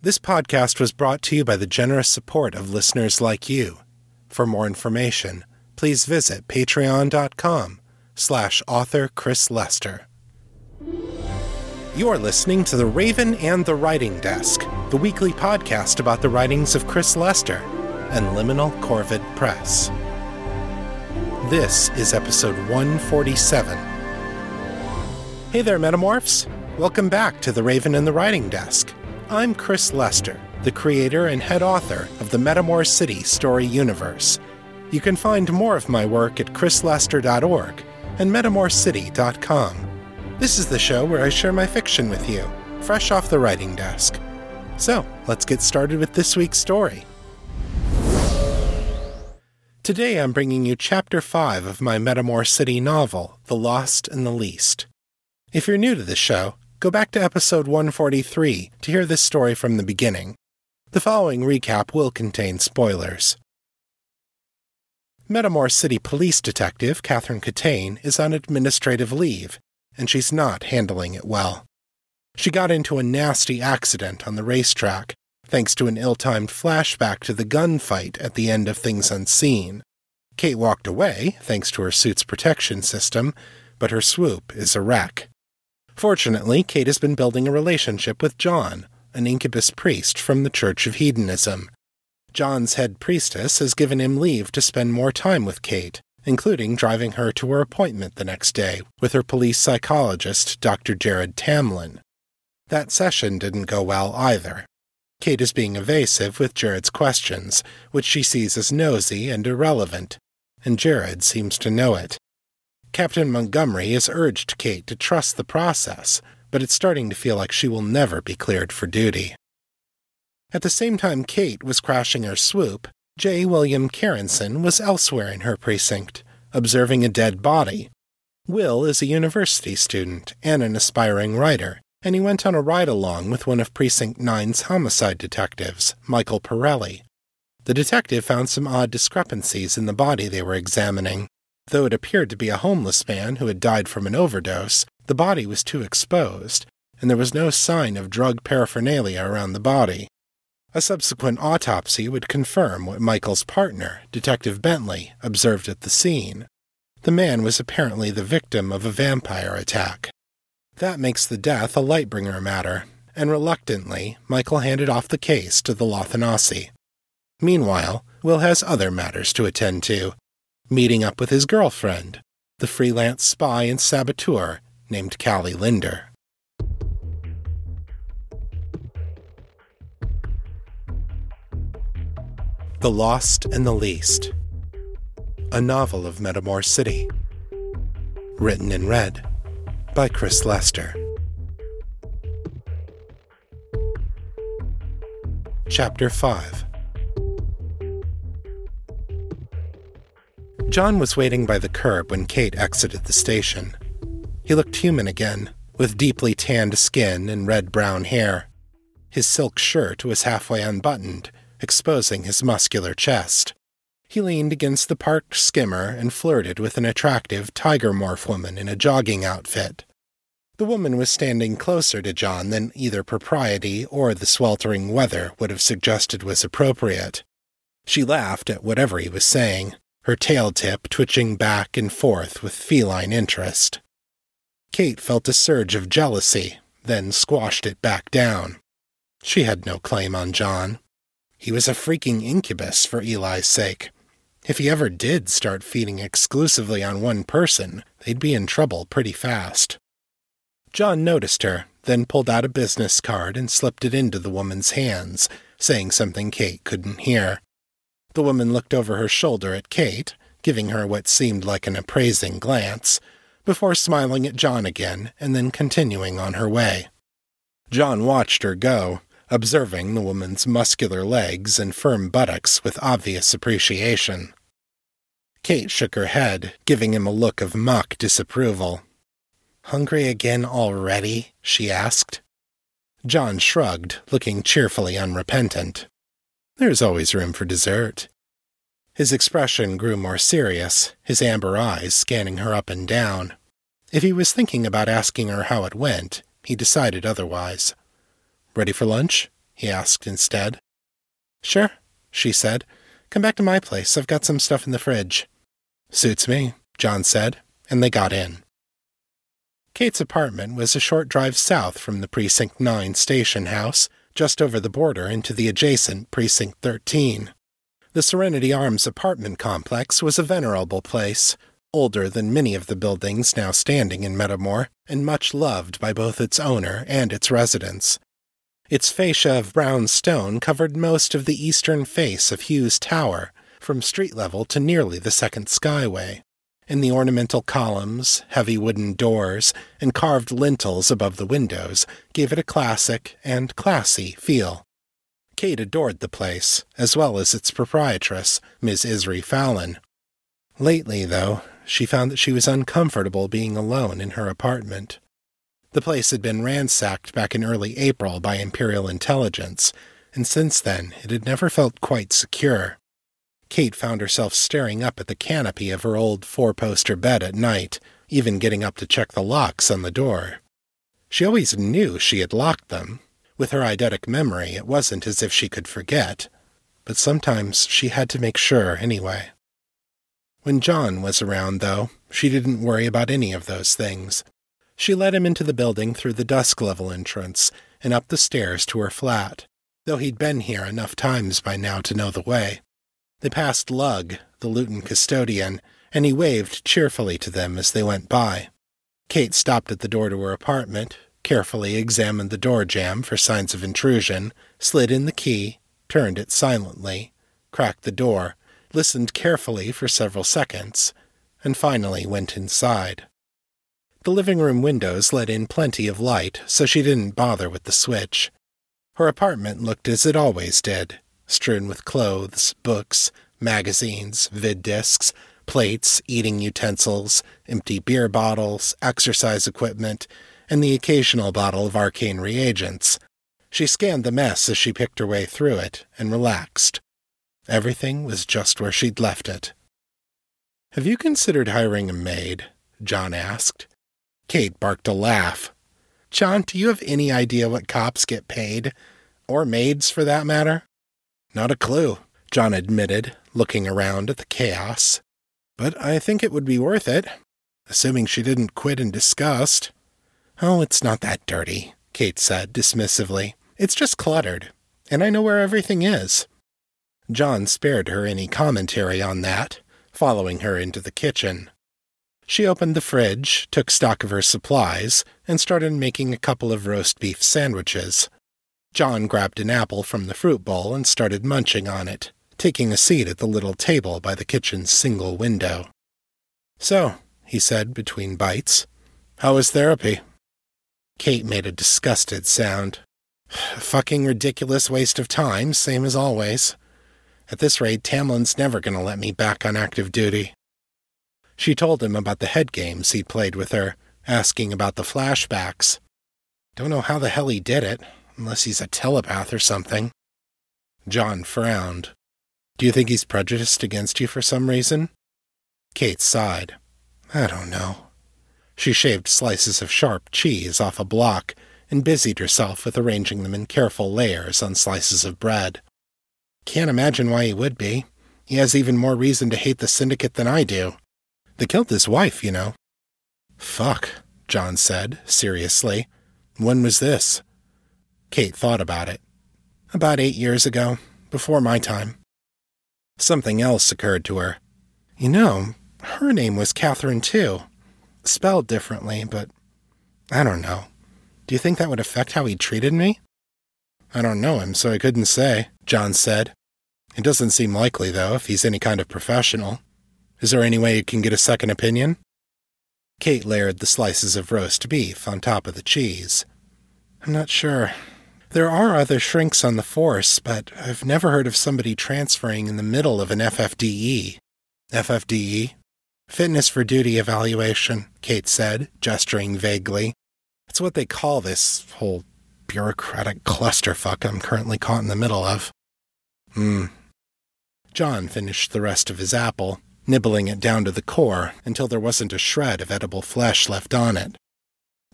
This podcast was brought to you by the generous support of listeners like you. For more information, please visit patreon.com slash author Chris Lester. You are listening to The Raven and the Writing Desk, the weekly podcast about the writings of Chris Lester and Liminal Corvid Press. This is episode 147. Hey there, Metamorphs! Welcome back to The Raven and the Writing Desk. I'm Chris Lester, the creator and head author of the Metamor City story universe. You can find more of my work at chrislester.org and metamorcity.com. This is the show where I share my fiction with you, fresh off the writing desk. So, let's get started with this week's story. Today I'm bringing you Chapter 5 of my Metamor City novel, The Lost and the Least. If you're new to the show, go back to episode 143 to hear this story from the beginning. The following recap will contain spoilers. Metamor City Police Detective Catherine Catane is on administrative leave, and she's not handling it well. She got into a nasty accident on the racetrack, thanks to an ill timed flashback to the gunfight at the end of Things Unseen. Kate walked away, thanks to her suit's protection system, but her swoop is a wreck. Fortunately, Kate has been building a relationship with John, an incubus priest from the Church of Hedonism. John's head priestess has given him leave to spend more time with Kate, including driving her to her appointment the next day with her police psychologist, Dr. Jared Tamlin. That session didn't go well either. Kate is being evasive with Jared's questions, which she sees as nosy and irrelevant, and Jared seems to know it. Captain Montgomery has urged Kate to trust the process, but it's starting to feel like she will never be cleared for duty. At the same time Kate was crashing her swoop, J. William Carenson was elsewhere in her precinct, observing a dead body. Will is a university student and an aspiring writer, and he went on a ride along with one of Precinct 9's homicide detectives, Michael Pirelli. The detective found some odd discrepancies in the body they were examining. Though it appeared to be a homeless man who had died from an overdose, the body was too exposed, and there was no sign of drug paraphernalia around the body. A subsequent autopsy would confirm what Michael's partner, Detective Bentley, observed at the scene. The man was apparently the victim of a vampire attack. That makes the death a Lightbringer matter, and reluctantly, Michael handed off the case to the Lothanasi. Meanwhile, Will has other matters to attend to, meeting up with his girlfriend, the freelance spy and saboteur named Callie Linder. The Lost and the Least, a novel of Metamor City, written and read by Chris Lester. Chapter 5 John was waiting by the curb when Kate exited the station. He looked human again, with deeply tanned skin and red brown hair. His silk shirt was halfway unbuttoned, exposing his muscular chest. He leaned against the parked skimmer and flirted with an attractive tiger morph woman in a jogging outfit. The woman was standing closer to John than either propriety or the sweltering weather would have suggested was appropriate. She laughed at whatever he was saying, her tail tip twitching back and forth with feline interest. Kate felt a surge of jealousy, then squashed it back down. She had no claim on John. He was a freaking incubus for Eli's sake. If he ever did start feeding exclusively on one person, they'd be in trouble pretty fast. John noticed her, then pulled out a business card and slipped it into the woman's hands, saying something Kate couldn't hear. The woman looked over her shoulder at Kate, giving her what seemed like an appraising glance, before smiling at John again and then continuing on her way. John watched her go, observing the woman's muscular legs and firm buttocks with obvious appreciation. Kate shook her head, giving him a look of mock disapproval. Hungry again already? she asked. John shrugged, looking cheerfully unrepentant. There's always room for dessert. His expression grew more serious, his amber eyes scanning her up and down. If he was thinking about asking her how it went, he decided otherwise. Ready for lunch? he asked instead. Sure, she said. Come back to my place. I've got some stuff in the fridge. Suits me, John said, and they got in. Kate's apartment was a short drive south from the Precinct 9 station house, just over the border into the adjacent Precinct 13. The Serenity Arms apartment complex was a venerable place, older than many of the buildings now standing in Metamor, and much loved by both its owner and its residents. Its fascia of brown stone covered most of the eastern face of Hughes Tower, from street level to nearly the second skyway, and the ornamental columns, heavy wooden doors, and carved lintels above the windows gave it a classic and classy feel. Kate adored the place, as well as its proprietress, Miss Isri Fallon. Lately, though, she found that she was uncomfortable being alone in her apartment. The place had been ransacked back in early April by Imperial intelligence, and since then it had never felt quite secure. Kate found herself staring up at the canopy of her old four poster bed at night, even getting up to check the locks on the door. She always knew she had locked them. With her eidetic memory, it wasn't as if she could forget, but sometimes she had to make sure anyway. When John was around, though, she didn't worry about any of those things. She led him into the building through the dusk level entrance and up the stairs to her flat, though he'd been here enough times by now to know the way. They passed Lug, the Lutin custodian, and he waved cheerfully to them as they went by. Kate stopped at the door to her apartment, carefully examined the door jamb for signs of intrusion, slid in the key, turned it silently, cracked the door, listened carefully for several seconds, and finally went inside. The living room windows let in plenty of light, so she didn't bother with the switch. Her apartment looked as it always did, strewn with clothes, books, magazines, vid discs, plates, eating utensils, empty beer bottles, exercise equipment, and the occasional bottle of arcane reagents. She scanned the mess as she picked her way through it and relaxed. Everything was just where she'd left it. Have you considered hiring a maid? John asked. Kate barked a laugh. John, do you have any idea what cops get paid? Or maids, for that matter? Not a clue, John admitted, looking around at the chaos. But I think it would be worth it, assuming she didn't quit in disgust. Oh, it's not that dirty, Kate said dismissively. It's just cluttered, and I know where everything is. John spared her any commentary on that, following her into the kitchen. She opened the fridge, took stock of her supplies, and started making a couple of roast beef sandwiches. John grabbed an apple from the fruit bowl and started munching on it, taking a seat at the little table by the kitchen's single window. So, he said between bites, how was therapy? Kate made a disgusted sound. Fucking ridiculous waste of time, same as always. At this rate, Tamlin's never going to let me back on active duty. She told him about the head games he'd played with her, asking about the flashbacks. Don't know how the hell he did it, unless he's a telepath or something. John frowned. Do you think he's prejudiced against you for some reason? Kate sighed. I don't know. She shaved slices of sharp cheese off a block and busied herself with arranging them in careful layers on slices of bread. Can't imagine why he would be. He has even more reason to hate the syndicate than I do. They killed his wife, you know. Fuck, John said, seriously. When was this? Kate thought about it. About eight years ago, before my time. Something else occurred to her. You know, her name was Catherine, too. Spelled differently, but I don't know. Do you think that would affect how he treated me? I don't know him, so I couldn't say, John said. It doesn't seem likely, though, if he's any kind of professional. Is there any way you can get a second opinion? Kate layered the slices of roast beef on top of the cheese. I'm not sure. There are other shrinks on the force, but I've never heard of somebody transferring in the middle of an FFDE. FFDE? Fitness for duty evaluation, Kate said, gesturing vaguely. It's what they call this whole bureaucratic clusterfuck I'm currently caught in the middle of. Hmm, John finished the rest of his apple, nibbling it down to the core until there wasn't a shred of edible flesh left on it.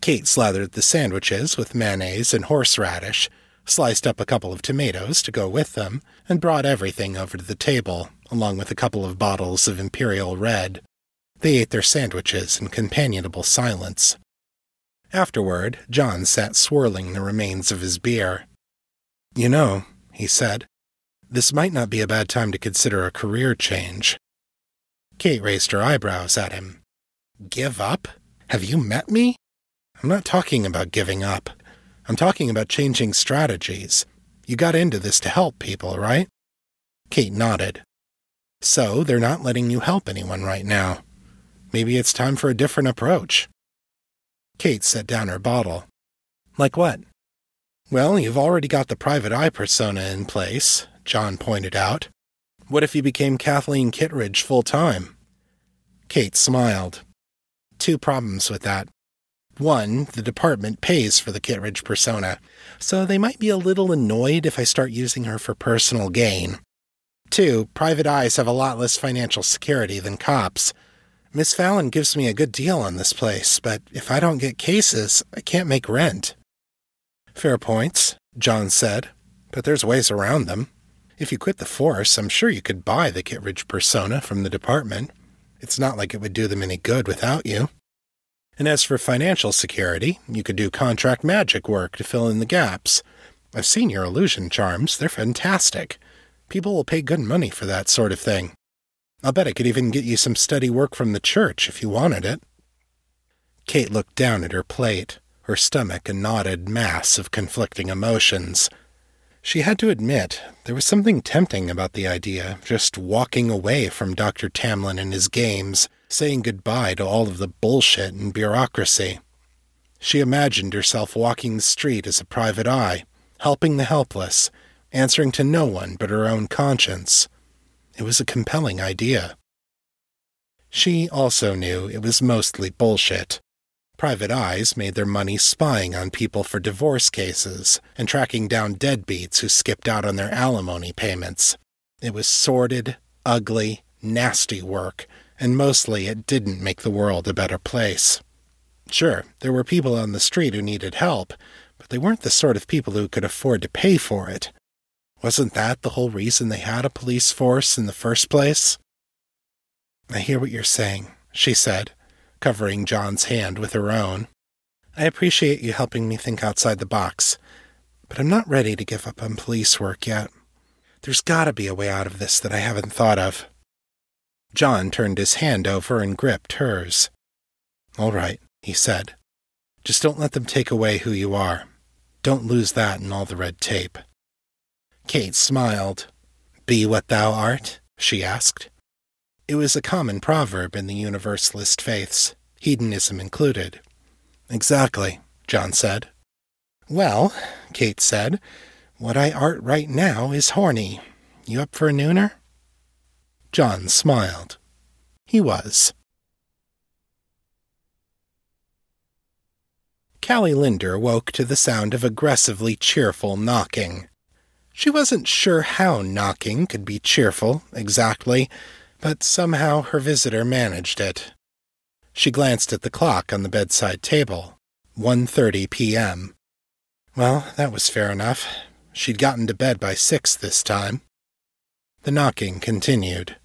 Kate slathered the sandwiches with mayonnaise and horseradish, sliced up a couple of tomatoes to go with them, and brought everything over to the table, along with a couple of bottles of Imperial Red. They ate their sandwiches in companionable silence. Afterward, John sat swirling the remains of his beer. You know, he said, this might not be a bad time to consider a career change. Kate raised her eyebrows at him. Give up? Have you met me? I'm not talking about giving up. I'm talking about changing strategies. You got into this to help people, right? Kate nodded. So they're not letting you help anyone right now. Maybe it's time for a different approach. Kate set down her bottle. Like what? Well, you've already got the private eye persona in place, John pointed out. What if you became Kathleen Kittredge full time? Kate smiled. Two problems with that. One, the department pays for the Kittredge persona, so they might be a little annoyed if I start using her for personal gain. Two, private eyes have a lot less financial security than cops. Miss Fallon gives me a good deal on this place, but if I don't get cases, I can't make rent. Fair points, John said, but there's ways around them. If you quit the force, I'm sure you could buy the Kittredge persona from the department. It's not like it would do them any good without you. And as for financial security, you could do contract magic work to fill in the gaps. I've seen your illusion charms, they're fantastic. People will pay good money for that sort of thing. I'll bet I could even get you some steady work from the church if you wanted it. Kate looked down at her plate, her stomach a knotted mass of conflicting emotions. She had to admit there was something tempting about the idea of just walking away from Dr. Tamlin and his games, saying goodbye to all of the bullshit and bureaucracy. She imagined herself walking the street as a private eye, helping the helpless, answering to no one but her own conscience. It was a compelling idea. She also knew it was mostly bullshit. Private eyes made their money spying on people for divorce cases and tracking down deadbeats who skipped out on their alimony payments. It was sordid, ugly, nasty work, and mostly it didn't make the world a better place. Sure, there were people on the street who needed help, but they weren't the sort of people who could afford to pay for it. Wasn't that the whole reason they had a police force in the first place? I hear what you're saying, she said covering John's hand with her own. I appreciate you helping me think outside the box, but I'm not ready to give up on police work yet. There's gotta be a way out of this that I haven't thought of. John turned his hand over and gripped hers. All right, he said. Just don't let them take away who you are. Don't lose that in all the red tape. Kate smiled. Be what thou art? she asked. It was a common proverb in the Universalist faiths, hedonism included. Exactly, John said. Well, Kate said, what I art right now is horny. You up for a nooner? John smiled. He was. Callie Linder woke to the sound of aggressively cheerful knocking. She wasn't sure how knocking could be cheerful, exactly, but somehow her visitor managed it. She glanced at the clock on the bedside table. 1:30 p.m. Well, that was fair enough. She'd gotten to bed by 6 this time. The knocking continued.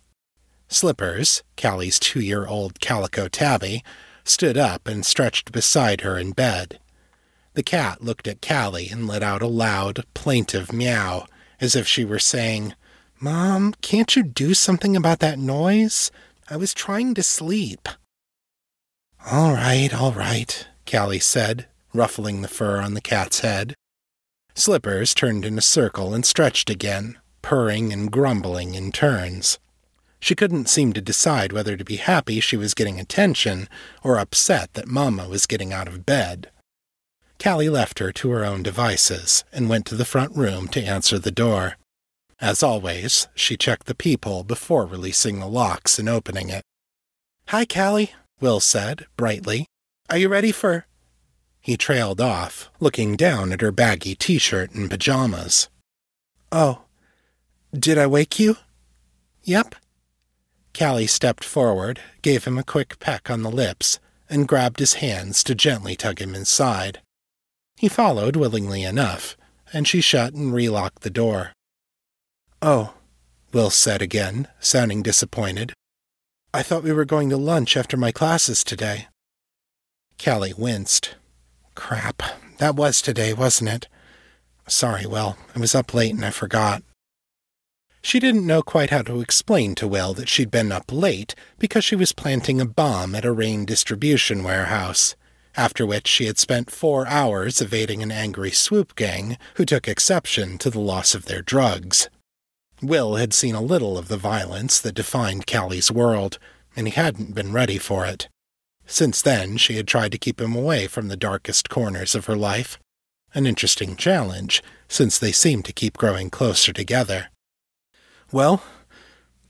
Slippers, Callie's two-year-old calico tabby, stood up and stretched beside her in bed. The cat looked at Callie and let out a loud, plaintive meow, as if she were saying, Mom, can't you do something about that noise? I was trying to sleep. All right, all right, Callie said, ruffling the fur on the cat's head. Slippers turned in a circle and stretched again, purring and grumbling in turns. She couldn't seem to decide whether to be happy she was getting attention or upset that Mamma was getting out of bed. Callie left her to her own devices and went to the front room to answer the door. As always, she checked the peephole before releasing the locks and opening it. Hi, Callie, Will said, brightly. Are you ready for. He trailed off, looking down at her baggy t shirt and pajamas. Oh, did I wake you? Yep. Callie stepped forward, gave him a quick peck on the lips, and grabbed his hands to gently tug him inside. He followed willingly enough, and she shut and relocked the door. Oh, Will said again, sounding disappointed. I thought we were going to lunch after my classes today. Callie winced. Crap, that was today, wasn't it? Sorry, Will. I was up late and I forgot. She didn't know quite how to explain to Will that she'd been up late because she was planting a bomb at a rain distribution warehouse, after which she had spent four hours evading an angry swoop gang who took exception to the loss of their drugs. Will had seen a little of the violence that defined Callie's world, and he hadn't been ready for it. Since then, she had tried to keep him away from the darkest corners of her life. An interesting challenge, since they seemed to keep growing closer together. Well,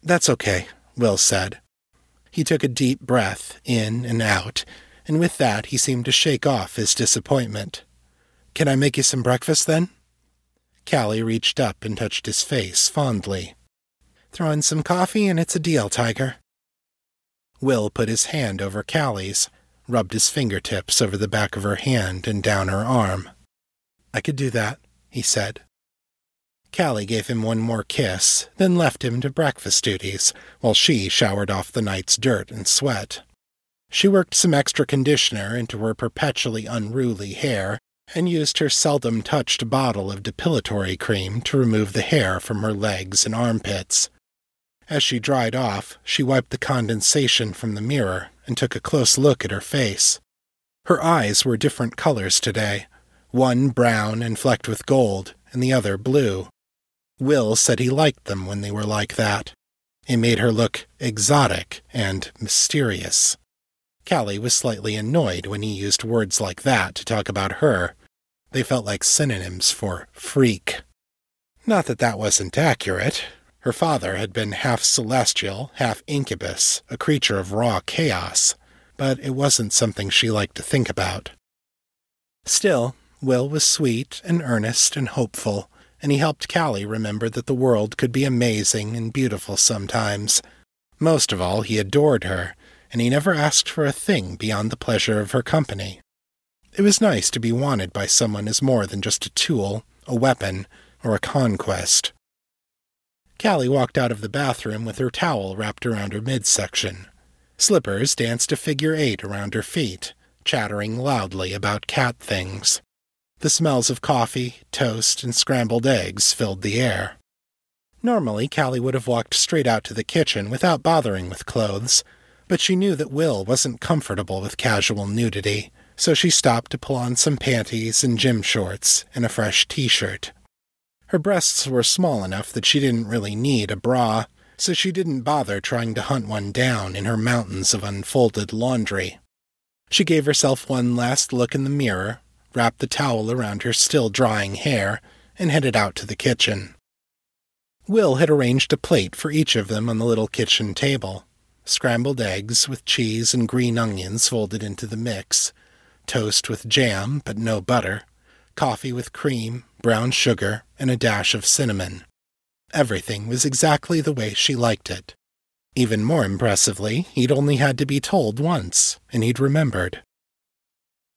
that's okay, Will said. He took a deep breath in and out, and with that he seemed to shake off his disappointment. Can I make you some breakfast then? Callie reached up and touched his face fondly. Throw in some coffee and it's a deal, Tiger. Will put his hand over Callie's, rubbed his fingertips over the back of her hand and down her arm. I could do that, he said. Callie gave him one more kiss, then left him to breakfast duties, while she showered off the night's dirt and sweat. She worked some extra conditioner into her perpetually unruly hair and used her seldom touched bottle of depilatory cream to remove the hair from her legs and armpits. As she dried off, she wiped the condensation from the mirror and took a close look at her face. Her eyes were different colors today, one brown and flecked with gold, and the other blue. Will said he liked them when they were like that. It made her look exotic and mysterious. Callie was slightly annoyed when he used words like that to talk about her. They felt like synonyms for freak. Not that that wasn't accurate. Her father had been half celestial, half incubus, a creature of raw chaos, but it wasn't something she liked to think about. Still, Will was sweet and earnest and hopeful, and he helped Callie remember that the world could be amazing and beautiful sometimes. Most of all, he adored her, and he never asked for a thing beyond the pleasure of her company. It was nice to be wanted by someone as more than just a tool, a weapon, or a conquest. Callie walked out of the bathroom with her towel wrapped around her midsection. Slippers danced a figure eight around her feet, chattering loudly about cat things. The smells of coffee, toast, and scrambled eggs filled the air. Normally, Callie would have walked straight out to the kitchen without bothering with clothes, but she knew that Will wasn't comfortable with casual nudity, so she stopped to pull on some panties and gym shorts and a fresh t-shirt. Her breasts were small enough that she didn't really need a bra, so she didn't bother trying to hunt one down in her mountains of unfolded laundry. She gave herself one last look in the mirror wrapped the towel around her still drying hair, and headed out to the kitchen. Will had arranged a plate for each of them on the little kitchen table scrambled eggs with cheese and green onions folded into the mix, toast with jam but no butter, coffee with cream, brown sugar, and a dash of cinnamon. Everything was exactly the way she liked it. Even more impressively, he'd only had to be told once, and he'd remembered.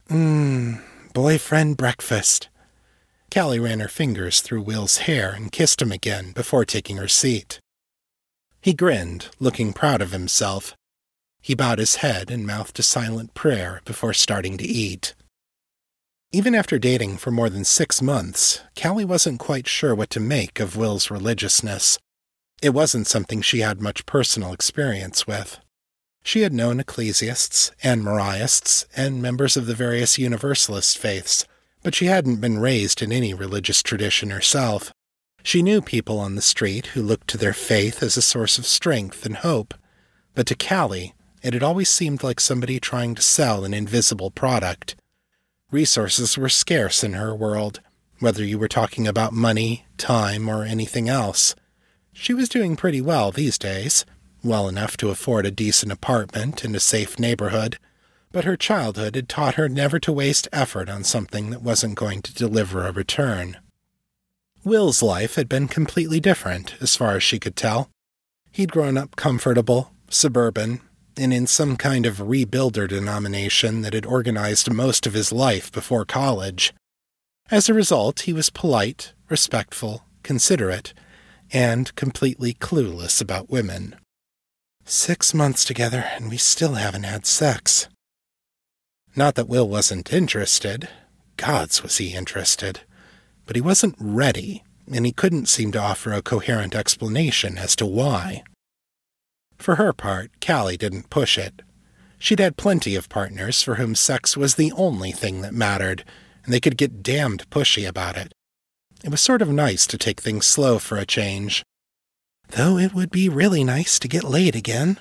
Mmm, boyfriend breakfast. Callie ran her fingers through Will's hair and kissed him again before taking her seat. He grinned, looking proud of himself. He bowed his head and mouthed a silent prayer before starting to eat. Even after dating for more than six months, Callie wasn't quite sure what to make of Will's religiousness. It wasn't something she had much personal experience with. She had known ecclesiasts and Maraists and members of the various Universalist faiths, but she hadn't been raised in any religious tradition herself. She knew people on the street who looked to their faith as a source of strength and hope, but to Callie, it had always seemed like somebody trying to sell an invisible product. Resources were scarce in her world, whether you were talking about money, time, or anything else. She was doing pretty well these days, well enough to afford a decent apartment in a safe neighborhood, but her childhood had taught her never to waste effort on something that wasn't going to deliver a return. Will's life had been completely different, as far as she could tell. He'd grown up comfortable, suburban, and in some kind of rebuilder denomination that had organized most of his life before college. As a result, he was polite, respectful, considerate, and completely clueless about women. Six months together, and we still haven't had sex. Not that Will wasn't interested. Gods, was he interested. But he wasn't ready, and he couldn't seem to offer a coherent explanation as to why. For her part, Callie didn't push it. She'd had plenty of partners for whom sex was the only thing that mattered, and they could get damned pushy about it. It was sort of nice to take things slow for a change. Though it would be really nice to get laid again.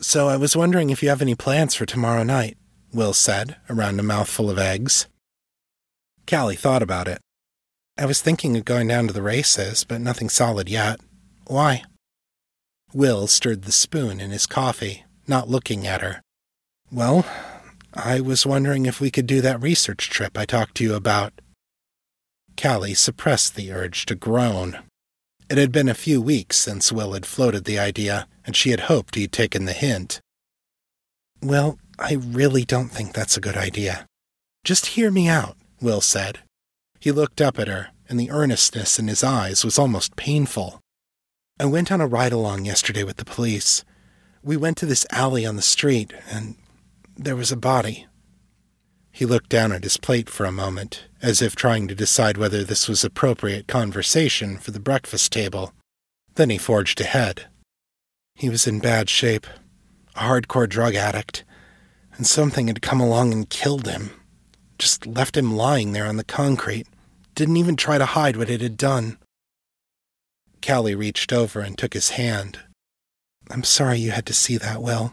So I was wondering if you have any plans for tomorrow night, Will said, around a mouthful of eggs. Callie thought about it. I was thinking of going down to the races, but nothing solid yet. Why? Will stirred the spoon in his coffee, not looking at her. Well, I was wondering if we could do that research trip I talked to you about. Callie suppressed the urge to groan. It had been a few weeks since Will had floated the idea, and she had hoped he'd taken the hint. Well, I really don't think that's a good idea. Just hear me out, Will said. He looked up at her, and the earnestness in his eyes was almost painful. I went on a ride along yesterday with the police. We went to this alley on the street, and there was a body. He looked down at his plate for a moment, as if trying to decide whether this was appropriate conversation for the breakfast table. Then he forged ahead. He was in bad shape, a hardcore drug addict, and something had come along and killed him. Just left him lying there on the concrete. Didn't even try to hide what it had done. Callie reached over and took his hand. I'm sorry you had to see that, Will.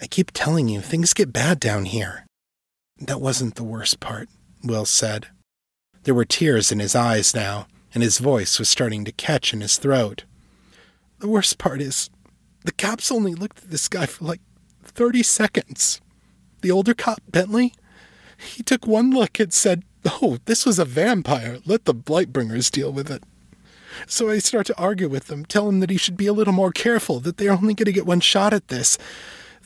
I keep telling you, things get bad down here. That wasn't the worst part, Will said. There were tears in his eyes now, and his voice was starting to catch in his throat. The worst part is, the cops only looked at this guy for like 30 seconds. The older cop, Bentley, he took one look and said, Oh, this was a vampire. Let the Blightbringers deal with it. So I start to argue with them, tell him that he should be a little more careful, that they're only going to get one shot at this.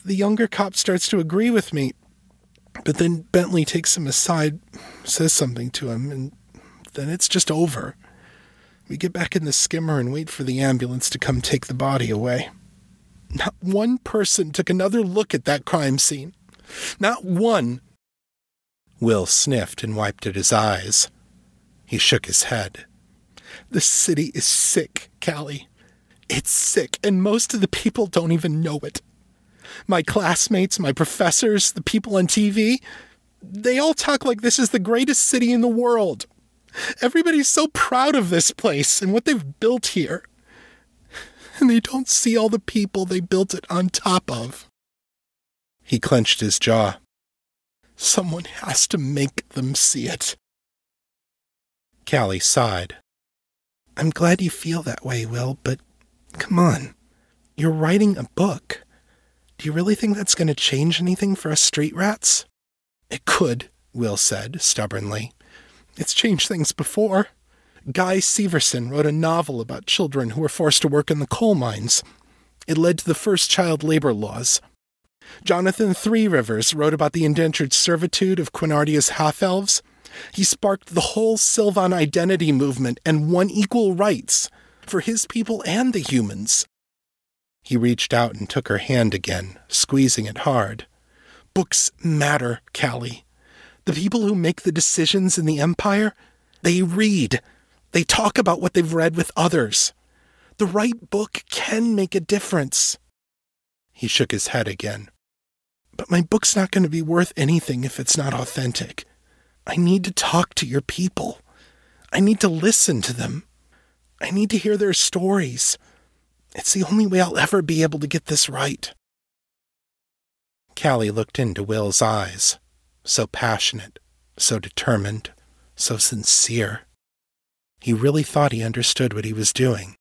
The younger cop starts to agree with me, but then Bentley takes him aside, says something to him, and then it's just over. We get back in the skimmer and wait for the ambulance to come take the body away. Not one person took another look at that crime scene. Not one. Will sniffed and wiped at his eyes. He shook his head. The city is sick, Callie. It's sick, and most of the people don't even know it my classmates, my professors, the people on TV, they all talk like this is the greatest city in the world. Everybody's so proud of this place and what they've built here. And they don't see all the people they built it on top of. He clenched his jaw. Someone has to make them see it. Callie sighed. I'm glad you feel that way, Will, but come on. You're writing a book. Do you really think that's going to change anything for us street rats? It could, Will said stubbornly. It's changed things before. Guy Severson wrote a novel about children who were forced to work in the coal mines. It led to the first child labor laws. Jonathan Three Rivers wrote about the indentured servitude of Quinardia's half elves. He sparked the whole Sylvan identity movement and won equal rights for his people and the humans. He reached out and took her hand again, squeezing it hard. Books matter, Callie. The people who make the decisions in the Empire, they read. They talk about what they've read with others. The right book can make a difference. He shook his head again. But my book's not going to be worth anything if it's not authentic. I need to talk to your people. I need to listen to them. I need to hear their stories. It's the only way I'll ever be able to get this right. Callie looked into Will's eyes, so passionate, so determined, so sincere. He really thought he understood what he was doing.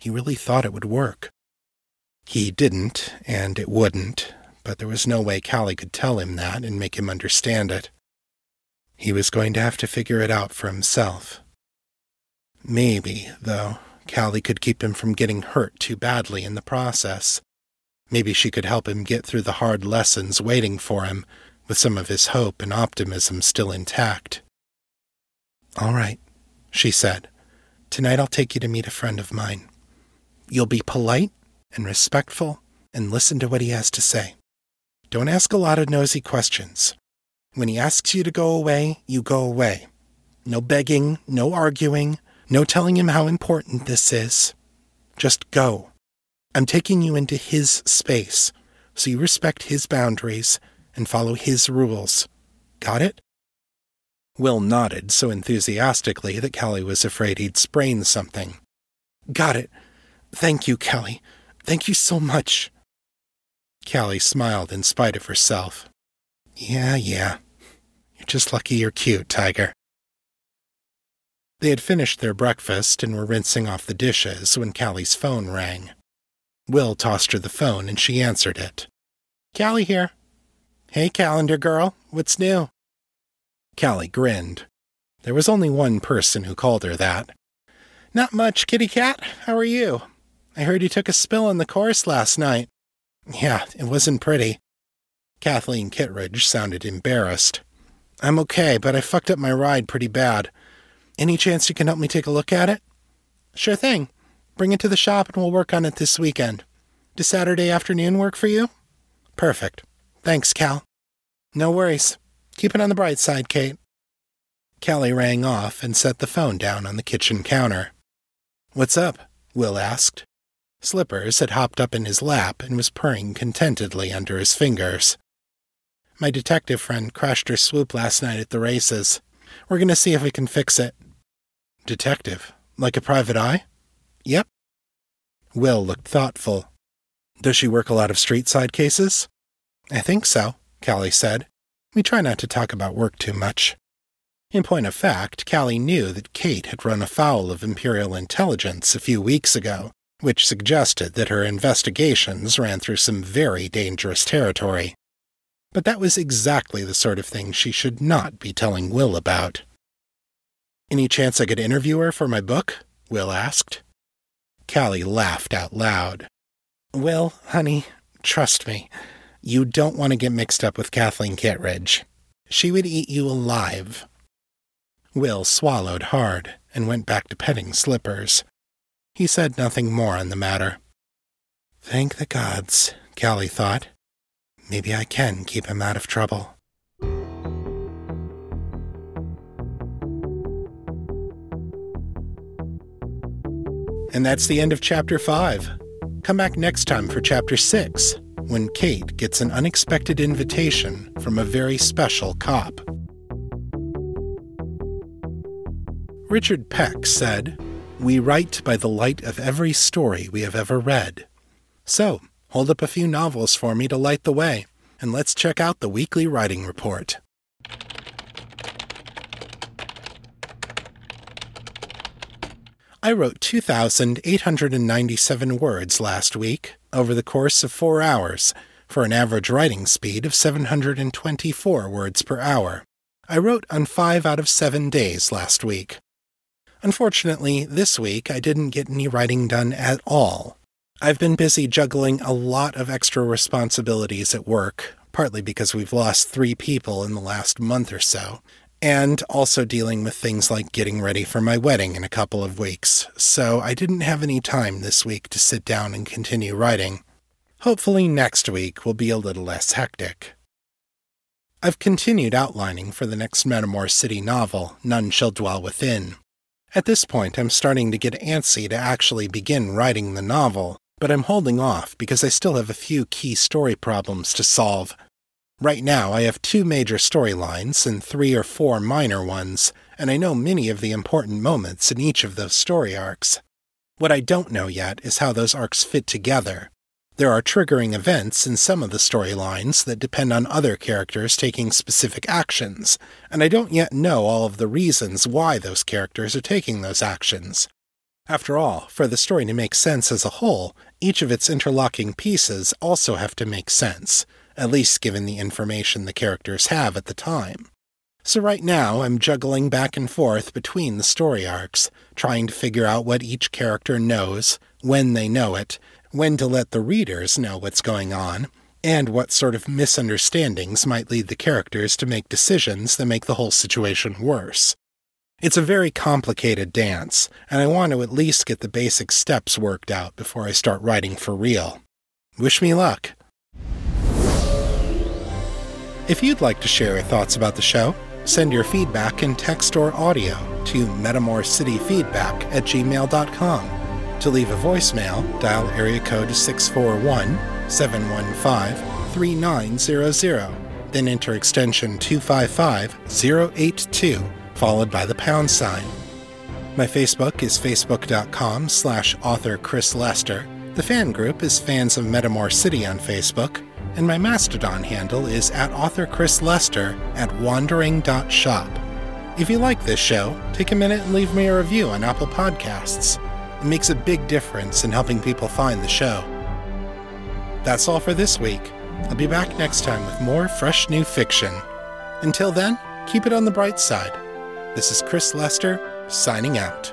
He really thought it would work. He didn't, and it wouldn't, but there was no way Callie could tell him that and make him understand it. He was going to have to figure it out for himself. Maybe, though, Callie could keep him from getting hurt too badly in the process. Maybe she could help him get through the hard lessons waiting for him, with some of his hope and optimism still intact. All right, she said. Tonight I'll take you to meet a friend of mine. You'll be polite and respectful and listen to what he has to say. Don't ask a lot of nosy questions. When he asks you to go away, you go away. No begging, no arguing, no telling him how important this is. Just go. I'm taking you into his space, so you respect his boundaries and follow his rules. Got it? Will nodded so enthusiastically that Callie was afraid he'd sprain something. Got it. Thank you, Callie. Thank you so much. Callie smiled in spite of herself. Yeah, yeah. You're just lucky you're cute, Tiger. They had finished their breakfast and were rinsing off the dishes when Callie's phone rang. Will tossed her the phone and she answered it. Callie here. Hey, calendar girl, what's new? Callie grinned. There was only one person who called her that. Not much, kitty cat. How are you? I heard you took a spill on the course last night. Yeah, it wasn't pretty. Kathleen Kittredge sounded embarrassed. I'm okay, but I fucked up my ride pretty bad. Any chance you can help me take a look at it? Sure thing. Bring it to the shop and we'll work on it this weekend. Does Saturday afternoon work for you? Perfect. Thanks, Cal. No worries. Keep it on the bright side, Kate. Callie rang off and set the phone down on the kitchen counter. What's up? Will asked. Slippers had hopped up in his lap and was purring contentedly under his fingers. My detective friend crashed her swoop last night at the races. We're going to see if we can fix it. Detective? Like a private eye? Yep. Will looked thoughtful. Does she work a lot of street side cases? I think so, Callie said. We try not to talk about work too much. In point of fact, Callie knew that Kate had run afoul of Imperial intelligence a few weeks ago, which suggested that her investigations ran through some very dangerous territory. But that was exactly the sort of thing she should not be telling Will about. Any chance I could interview her for my book? Will asked. Callie laughed out loud. Will, honey, trust me. You don't want to get mixed up with Kathleen Kittredge. She would eat you alive. Will swallowed hard and went back to petting Slippers. He said nothing more on the matter. Thank the gods, Callie thought. Maybe I can keep him out of trouble. And that's the end of Chapter 5. Come back next time for Chapter 6, when Kate gets an unexpected invitation from a very special cop. Richard Peck said, We write by the light of every story we have ever read. So, hold up a few novels for me to light the way, and let's check out the weekly writing report. I wrote 2,897 words last week over the course of four hours for an average writing speed of 724 words per hour. I wrote on five out of seven days last week. Unfortunately, this week I didn't get any writing done at all. I've been busy juggling a lot of extra responsibilities at work, partly because we've lost three people in the last month or so, and also dealing with things like getting ready for my wedding in a couple of weeks, so I didn't have any time this week to sit down and continue writing. Hopefully, next week will be a little less hectic. I've continued outlining for the next Metamor City novel, None Shall Dwell Within. At this point, I'm starting to get antsy to actually begin writing the novel, but I'm holding off because I still have a few key story problems to solve. Right now, I have two major storylines and three or four minor ones, and I know many of the important moments in each of those story arcs. What I don't know yet is how those arcs fit together, there are triggering events in some of the storylines that depend on other characters taking specific actions, and I don't yet know all of the reasons why those characters are taking those actions. After all, for the story to make sense as a whole, each of its interlocking pieces also have to make sense, at least given the information the characters have at the time. So right now, I'm juggling back and forth between the story arcs, trying to figure out what each character knows, when they know it, when to let the readers know what's going on, and what sort of misunderstandings might lead the characters to make decisions that make the whole situation worse. It's a very complicated dance, and I want to at least get the basic steps worked out before I start writing for real. Wish me luck. If you'd like to share your thoughts about the show, send your feedback in text or audio to metamorcityfeedback at gmail.com. To leave a voicemail, dial area code 641 715 3900, then enter extension 255 082, followed by the pound sign. My Facebook is facebook.com slash author Chris Lester. The fan group is Fans of Metamor City on Facebook, and my Mastodon handle is at author Chris Lester at wandering.shop. If you like this show, take a minute and leave me a review on Apple Podcasts. It makes a big difference in helping people find the show. That's all for this week. I'll be back next time with more fresh new fiction. Until then, keep it on the bright side. This is Chris Lester, signing out.